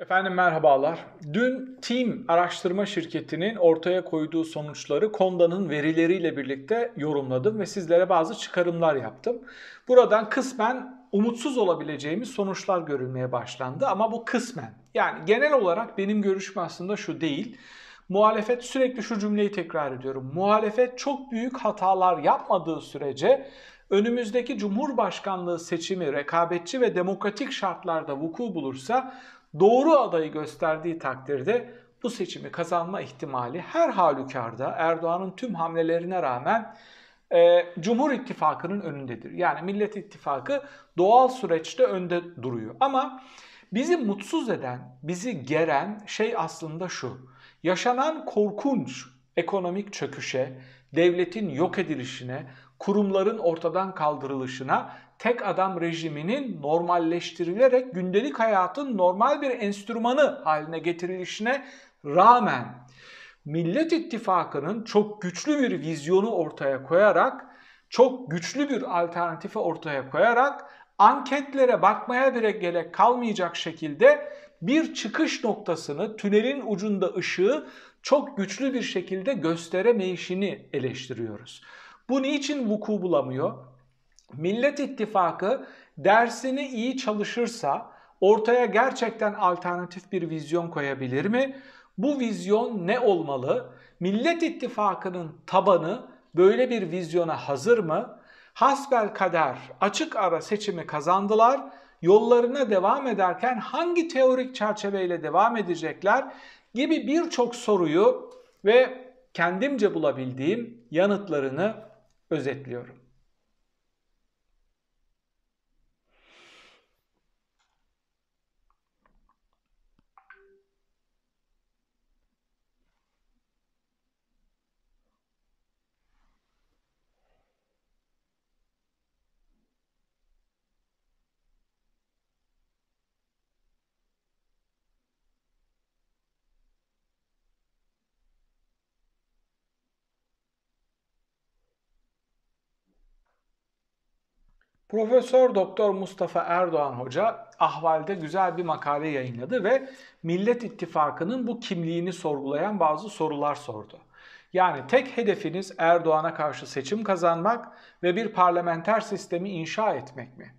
Efendim merhabalar. Dün Team araştırma şirketinin ortaya koyduğu sonuçları Konda'nın verileriyle birlikte yorumladım ve sizlere bazı çıkarımlar yaptım. Buradan kısmen umutsuz olabileceğimiz sonuçlar görülmeye başlandı ama bu kısmen. Yani genel olarak benim görüşüm aslında şu değil. Muhalefet sürekli şu cümleyi tekrar ediyorum. Muhalefet çok büyük hatalar yapmadığı sürece önümüzdeki Cumhurbaşkanlığı seçimi rekabetçi ve demokratik şartlarda vuku bulursa doğru adayı gösterdiği takdirde bu seçimi kazanma ihtimali her halükarda Erdoğan'ın tüm hamlelerine rağmen e, Cumhur İttifakı'nın önündedir. Yani Millet İttifakı doğal süreçte önde duruyor. Ama bizi mutsuz eden, bizi geren şey aslında şu. Yaşanan korkunç ekonomik çöküşe, devletin yok edilişine, kurumların ortadan kaldırılışına tek adam rejiminin normalleştirilerek gündelik hayatın normal bir enstrümanı haline getirilişine rağmen Millet İttifakı'nın çok güçlü bir vizyonu ortaya koyarak, çok güçlü bir alternatifi ortaya koyarak anketlere bakmaya bile gerek kalmayacak şekilde bir çıkış noktasını, tünelin ucunda ışığı çok güçlü bir şekilde gösteremeyişini eleştiriyoruz. Bu niçin vuku bulamıyor? Millet İttifakı dersini iyi çalışırsa ortaya gerçekten alternatif bir vizyon koyabilir mi? Bu vizyon ne olmalı? Millet İttifakı'nın tabanı böyle bir vizyona hazır mı? Hasbel kader açık ara seçimi kazandılar. Yollarına devam ederken hangi teorik çerçeveyle devam edecekler gibi birçok soruyu ve kendimce bulabildiğim yanıtlarını özetliyorum. Profesör Doktor Mustafa Erdoğan Hoca Ahval'de güzel bir makale yayınladı ve Millet İttifakı'nın bu kimliğini sorgulayan bazı sorular sordu. Yani tek hedefiniz Erdoğan'a karşı seçim kazanmak ve bir parlamenter sistemi inşa etmek mi?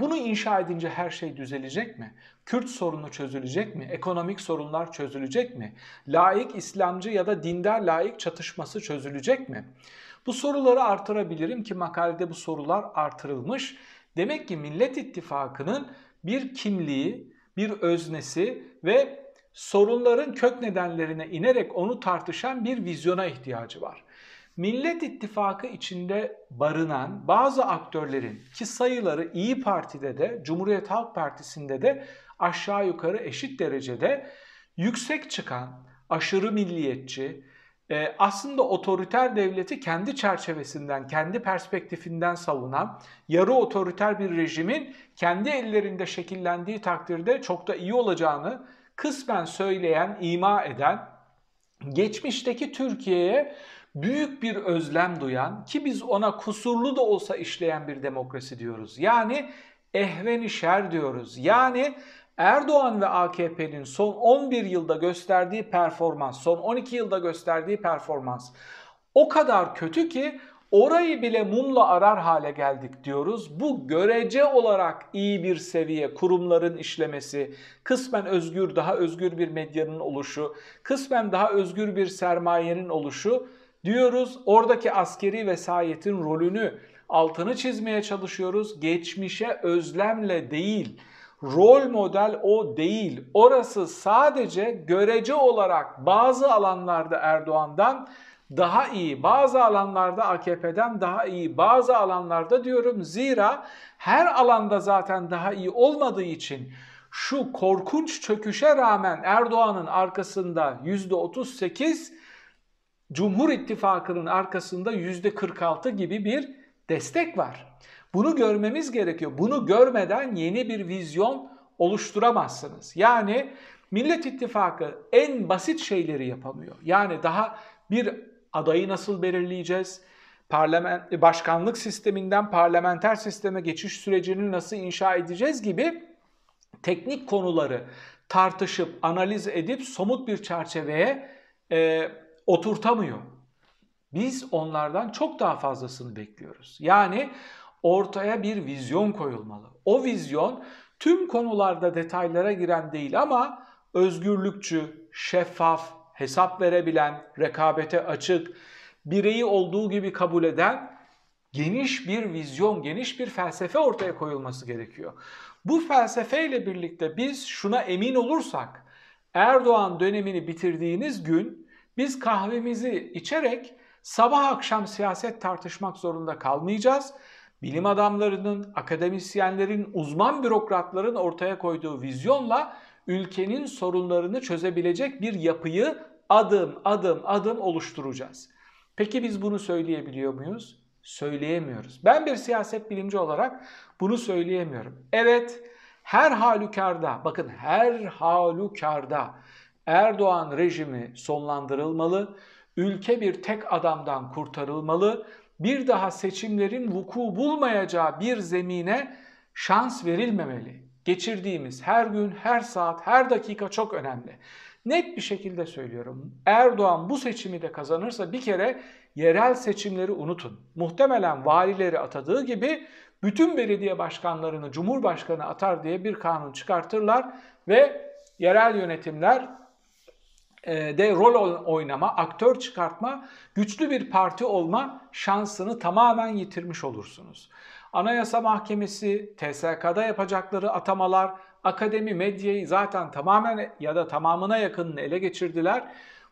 Bunu inşa edince her şey düzelecek mi? Kürt sorunu çözülecek mi? Ekonomik sorunlar çözülecek mi? Laik İslamcı ya da dindar laik çatışması çözülecek mi? Bu soruları artırabilirim ki makalede bu sorular artırılmış. Demek ki Millet İttifakı'nın bir kimliği, bir öznesi ve sorunların kök nedenlerine inerek onu tartışan bir vizyona ihtiyacı var. Millet İttifakı içinde barınan bazı aktörlerin ki sayıları İyi Parti'de de Cumhuriyet Halk Partisi'nde de aşağı yukarı eşit derecede yüksek çıkan, aşırı milliyetçi, e, aslında otoriter devleti kendi çerçevesinden, kendi perspektifinden savunan, yarı otoriter bir rejimin kendi ellerinde şekillendiği takdirde çok da iyi olacağını kısmen söyleyen, ima eden, geçmişteki Türkiye'ye büyük bir özlem duyan ki biz ona kusurlu da olsa işleyen bir demokrasi diyoruz. Yani ehveni şer diyoruz. Yani Erdoğan ve AKP'nin son 11 yılda gösterdiği performans, son 12 yılda gösterdiği performans o kadar kötü ki orayı bile mumla arar hale geldik diyoruz. Bu görece olarak iyi bir seviye, kurumların işlemesi, kısmen özgür, daha özgür bir medyanın oluşu, kısmen daha özgür bir sermayenin oluşu diyoruz. Oradaki askeri vesayetin rolünü altını çizmeye çalışıyoruz. Geçmişe özlemle değil, rol model o değil. Orası sadece görece olarak bazı alanlarda Erdoğan'dan daha iyi, bazı alanlarda AKP'den daha iyi, bazı alanlarda diyorum zira her alanda zaten daha iyi olmadığı için şu korkunç çöküşe rağmen Erdoğan'ın arkasında %38, Cumhur İttifakı'nın arkasında %46 gibi bir destek var. Bunu görmemiz gerekiyor. Bunu görmeden yeni bir vizyon oluşturamazsınız. Yani Millet İttifakı en basit şeyleri yapamıyor. Yani daha bir adayı nasıl belirleyeceğiz? Parlament, başkanlık sisteminden parlamenter sisteme geçiş sürecini nasıl inşa edeceğiz gibi teknik konuları tartışıp, analiz edip somut bir çerçeveye e, oturtamıyor. Biz onlardan çok daha fazlasını bekliyoruz. Yani ortaya bir vizyon koyulmalı. O vizyon tüm konularda detaylara giren değil ama özgürlükçü, şeffaf, hesap verebilen, rekabete açık, bireyi olduğu gibi kabul eden geniş bir vizyon, geniş bir felsefe ortaya koyulması gerekiyor. Bu felsefeyle birlikte biz şuna emin olursak Erdoğan dönemini bitirdiğiniz gün biz kahvemizi içerek sabah akşam siyaset tartışmak zorunda kalmayacağız. Bilim adamlarının, akademisyenlerin, uzman bürokratların ortaya koyduğu vizyonla ülkenin sorunlarını çözebilecek bir yapıyı adım adım adım oluşturacağız. Peki biz bunu söyleyebiliyor muyuz? Söyleyemiyoruz. Ben bir siyaset bilimci olarak bunu söyleyemiyorum. Evet, her halükarda, bakın her halükarda Erdoğan rejimi sonlandırılmalı, ülke bir tek adamdan kurtarılmalı, bir daha seçimlerin vuku bulmayacağı bir zemine şans verilmemeli. Geçirdiğimiz her gün, her saat, her dakika çok önemli. Net bir şekilde söylüyorum. Erdoğan bu seçimi de kazanırsa bir kere yerel seçimleri unutun. Muhtemelen valileri atadığı gibi bütün belediye başkanlarını Cumhurbaşkanı atar diye bir kanun çıkartırlar ve yerel yönetimler de rol oynama, aktör çıkartma, güçlü bir parti olma şansını tamamen yitirmiş olursunuz. Anayasa Mahkemesi, TSK'da yapacakları atamalar, akademi medyayı zaten tamamen ya da tamamına yakınını ele geçirdiler.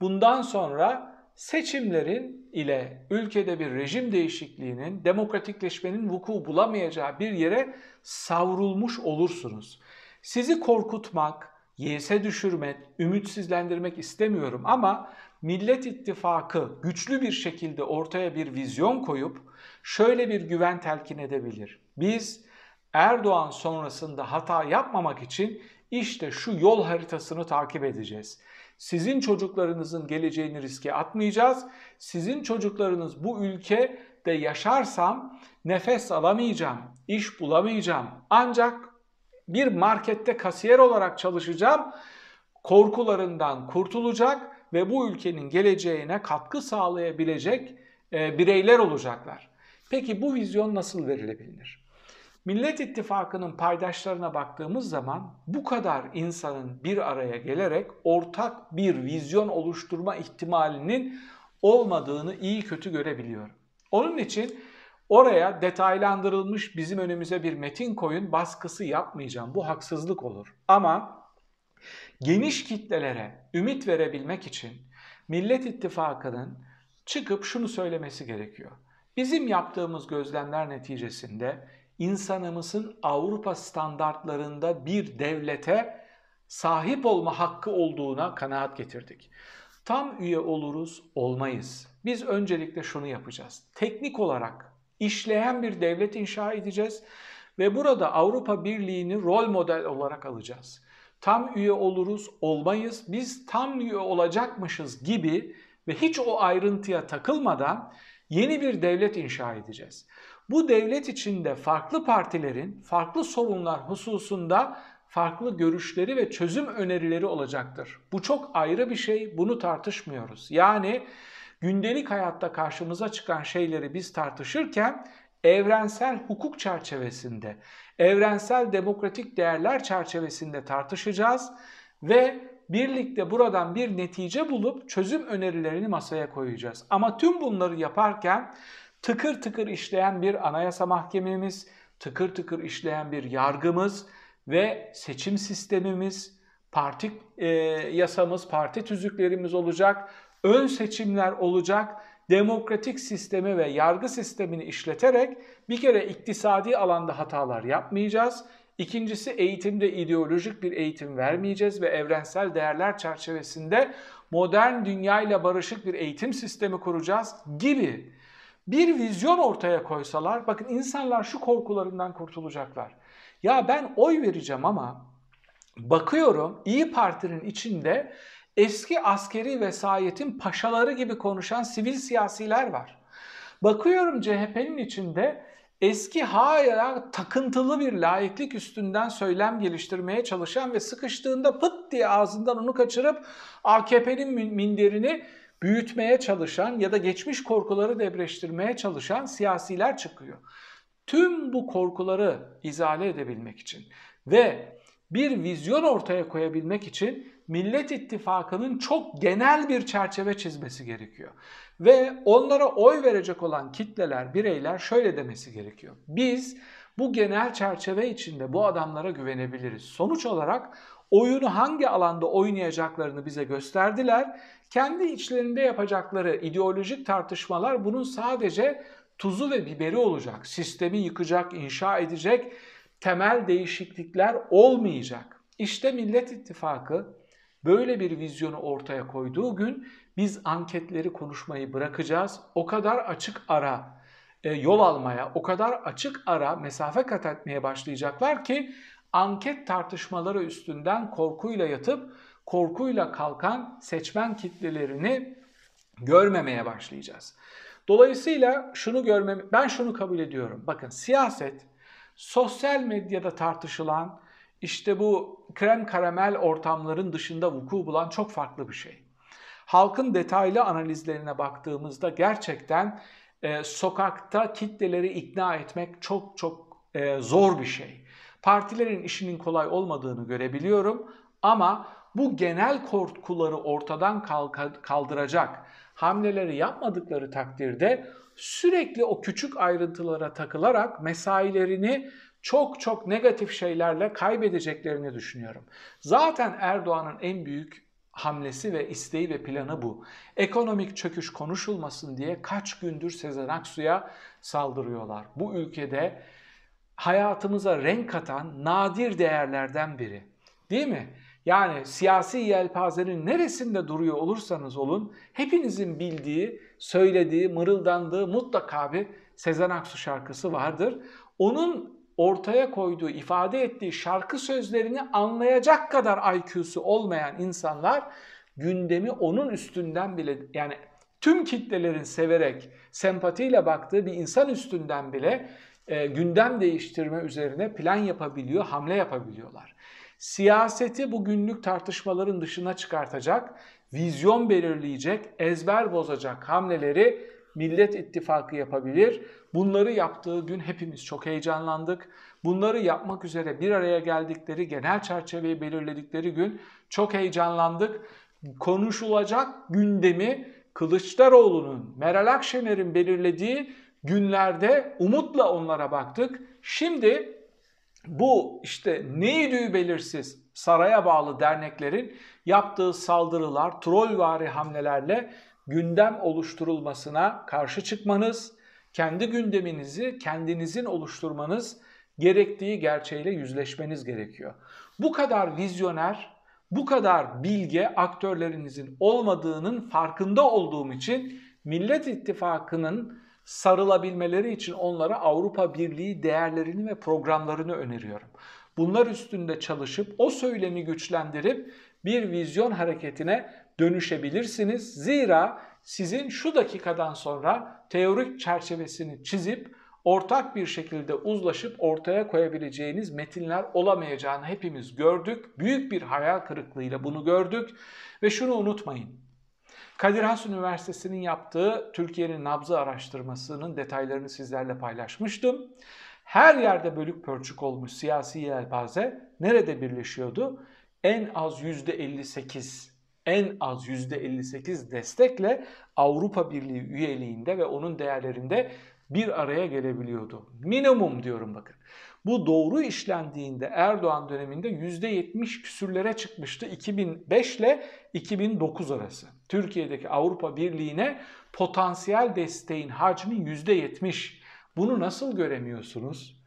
Bundan sonra seçimlerin ile ülkede bir rejim değişikliğinin, demokratikleşmenin vuku bulamayacağı bir yere savrulmuş olursunuz. Sizi korkutmak, yese düşürmek, ümitsizlendirmek istemiyorum ama Millet İttifakı güçlü bir şekilde ortaya bir vizyon koyup şöyle bir güven telkin edebilir. Biz Erdoğan sonrasında hata yapmamak için işte şu yol haritasını takip edeceğiz. Sizin çocuklarınızın geleceğini riske atmayacağız. Sizin çocuklarınız bu ülkede yaşarsam nefes alamayacağım, iş bulamayacağım. Ancak bir markette kasiyer olarak çalışacağım. Korkularından kurtulacak ve bu ülkenin geleceğine katkı sağlayabilecek e, bireyler olacaklar. Peki bu vizyon nasıl verilebilir? Millet İttifakı'nın paydaşlarına baktığımız zaman bu kadar insanın bir araya gelerek ortak bir vizyon oluşturma ihtimalinin olmadığını iyi kötü görebiliyorum. Onun için oraya detaylandırılmış bizim önümüze bir metin koyun baskısı yapmayacağım. Bu haksızlık olur. Ama geniş kitlelere ümit verebilmek için Millet İttifakı'nın çıkıp şunu söylemesi gerekiyor. Bizim yaptığımız gözlemler neticesinde insanımızın Avrupa standartlarında bir devlete sahip olma hakkı olduğuna kanaat getirdik. Tam üye oluruz, olmayız. Biz öncelikle şunu yapacağız. Teknik olarak işleyen bir devlet inşa edeceğiz ve burada Avrupa Birliği'ni rol model olarak alacağız. Tam üye oluruz, olmayız. Biz tam üye olacakmışız gibi ve hiç o ayrıntıya takılmadan yeni bir devlet inşa edeceğiz. Bu devlet içinde farklı partilerin farklı sorunlar hususunda farklı görüşleri ve çözüm önerileri olacaktır. Bu çok ayrı bir şey, bunu tartışmıyoruz. Yani gündelik hayatta karşımıza çıkan şeyleri biz tartışırken evrensel hukuk çerçevesinde, evrensel demokratik değerler çerçevesinde tartışacağız ve birlikte buradan bir netice bulup çözüm önerilerini masaya koyacağız. Ama tüm bunları yaparken tıkır tıkır işleyen bir anayasa mahkememiz, tıkır tıkır işleyen bir yargımız ve seçim sistemimiz, parti e, yasamız, parti tüzüklerimiz olacak, ön seçimler olacak, demokratik sistemi ve yargı sistemini işleterek bir kere iktisadi alanda hatalar yapmayacağız. İkincisi eğitimde ideolojik bir eğitim vermeyeceğiz ve evrensel değerler çerçevesinde modern dünyayla barışık bir eğitim sistemi kuracağız gibi bir vizyon ortaya koysalar bakın insanlar şu korkularından kurtulacaklar. Ya ben oy vereceğim ama bakıyorum İyi Parti'nin içinde eski askeri vesayetin paşaları gibi konuşan sivil siyasiler var. Bakıyorum CHP'nin içinde eski hala takıntılı bir laiklik üstünden söylem geliştirmeye çalışan ve sıkıştığında pıt diye ağzından onu kaçırıp AKP'nin minderini büyütmeye çalışan ya da geçmiş korkuları debreştirmeye çalışan siyasiler çıkıyor. Tüm bu korkuları izale edebilmek için ve bir vizyon ortaya koyabilmek için Millet İttifakı'nın çok genel bir çerçeve çizmesi gerekiyor. Ve onlara oy verecek olan kitleler, bireyler şöyle demesi gerekiyor. Biz bu genel çerçeve içinde bu adamlara güvenebiliriz. Sonuç olarak oyunu hangi alanda oynayacaklarını bize gösterdiler. Kendi içlerinde yapacakları ideolojik tartışmalar bunun sadece tuzu ve biberi olacak. Sistemi yıkacak, inşa edecek temel değişiklikler olmayacak. İşte Millet İttifakı böyle bir vizyonu ortaya koyduğu gün biz anketleri konuşmayı bırakacağız. O kadar açık ara e, yol almaya, o kadar açık ara mesafe kat etmeye başlayacaklar ki anket tartışmaları üstünden korkuyla yatıp korkuyla kalkan seçmen kitlelerini görmemeye başlayacağız. Dolayısıyla şunu görmem ben şunu kabul ediyorum. Bakın siyaset sosyal medyada tartışılan işte bu krem karamel ortamların dışında vuku bulan çok farklı bir şey. Halkın detaylı analizlerine baktığımızda gerçekten e, sokakta kitleleri ikna etmek çok çok e, zor bir şey. Partilerin işinin kolay olmadığını görebiliyorum ama bu genel korkuları ortadan kaldıracak hamleleri yapmadıkları takdirde sürekli o küçük ayrıntılara takılarak mesailerini çok çok negatif şeylerle kaybedeceklerini düşünüyorum. Zaten Erdoğan'ın en büyük hamlesi ve isteği ve planı bu. Ekonomik çöküş konuşulmasın diye kaç gündür Sezen Aksu'ya saldırıyorlar. Bu ülkede hayatımıza renk katan nadir değerlerden biri. Değil mi? Yani siyasi yelpazenin neresinde duruyor olursanız olun hepinizin bildiği, söylediği, mırıldandığı mutlaka bir Sezen Aksu şarkısı vardır. Onun ortaya koyduğu, ifade ettiği şarkı sözlerini anlayacak kadar IQ'su olmayan insanlar gündemi onun üstünden bile yani tüm kitlelerin severek, sempatiyle baktığı bir insan üstünden bile e, gündem değiştirme üzerine plan yapabiliyor, hamle yapabiliyorlar. Siyaseti bu günlük tartışmaların dışına çıkartacak, vizyon belirleyecek, ezber bozacak hamleleri Millet İttifakı yapabilir. Bunları yaptığı gün hepimiz çok heyecanlandık. Bunları yapmak üzere bir araya geldikleri, genel çerçeveyi belirledikleri gün çok heyecanlandık. Konuşulacak gündemi Kılıçdaroğlu'nun, Meral Akşener'in belirlediği günlerde umutla onlara baktık. Şimdi bu işte neydi belirsiz saraya bağlı derneklerin yaptığı saldırılar, trollvari hamlelerle gündem oluşturulmasına karşı çıkmanız, kendi gündeminizi kendinizin oluşturmanız gerektiği gerçeğiyle yüzleşmeniz gerekiyor. Bu kadar vizyoner, bu kadar bilge aktörlerinizin olmadığının farkında olduğum için Millet İttifakı'nın sarılabilmeleri için onlara Avrupa Birliği değerlerini ve programlarını öneriyorum. Bunlar üstünde çalışıp o söylemi güçlendirip bir vizyon hareketine dönüşebilirsiniz. Zira sizin şu dakikadan sonra teorik çerçevesini çizip ortak bir şekilde uzlaşıp ortaya koyabileceğiniz metinler olamayacağını hepimiz gördük. Büyük bir hayal kırıklığıyla bunu gördük ve şunu unutmayın. Kadir Has Üniversitesi'nin yaptığı Türkiye'nin nabzı araştırmasının detaylarını sizlerle paylaşmıştım. Her yerde bölük pörçük olmuş siyasi yelpaze nerede birleşiyordu? En az %58 en az %58 destekle Avrupa Birliği üyeliğinde ve onun değerlerinde bir araya gelebiliyordu. Minimum diyorum bakın. Bu doğru işlendiğinde Erdoğan döneminde %70 küsürlere çıkmıştı 2005 ile 2009 arası. Türkiye'deki Avrupa Birliği'ne potansiyel desteğin hacmi %70. Bunu nasıl göremiyorsunuz?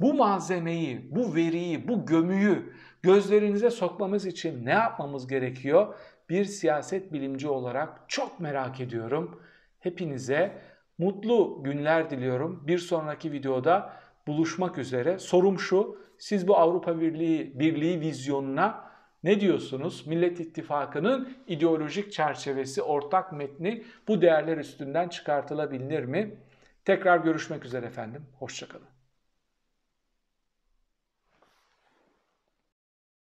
Bu malzemeyi, bu veriyi, bu gömüyü gözlerinize sokmamız için ne yapmamız gerekiyor? Bir siyaset bilimci olarak çok merak ediyorum. Hepinize mutlu günler diliyorum. Bir sonraki videoda buluşmak üzere. Sorum şu, siz bu Avrupa Birliği Birliği vizyonuna ne diyorsunuz? Millet İttifakı'nın ideolojik çerçevesi, ortak metni bu değerler üstünden çıkartılabilir mi? Tekrar görüşmek üzere efendim. Hoşçakalın.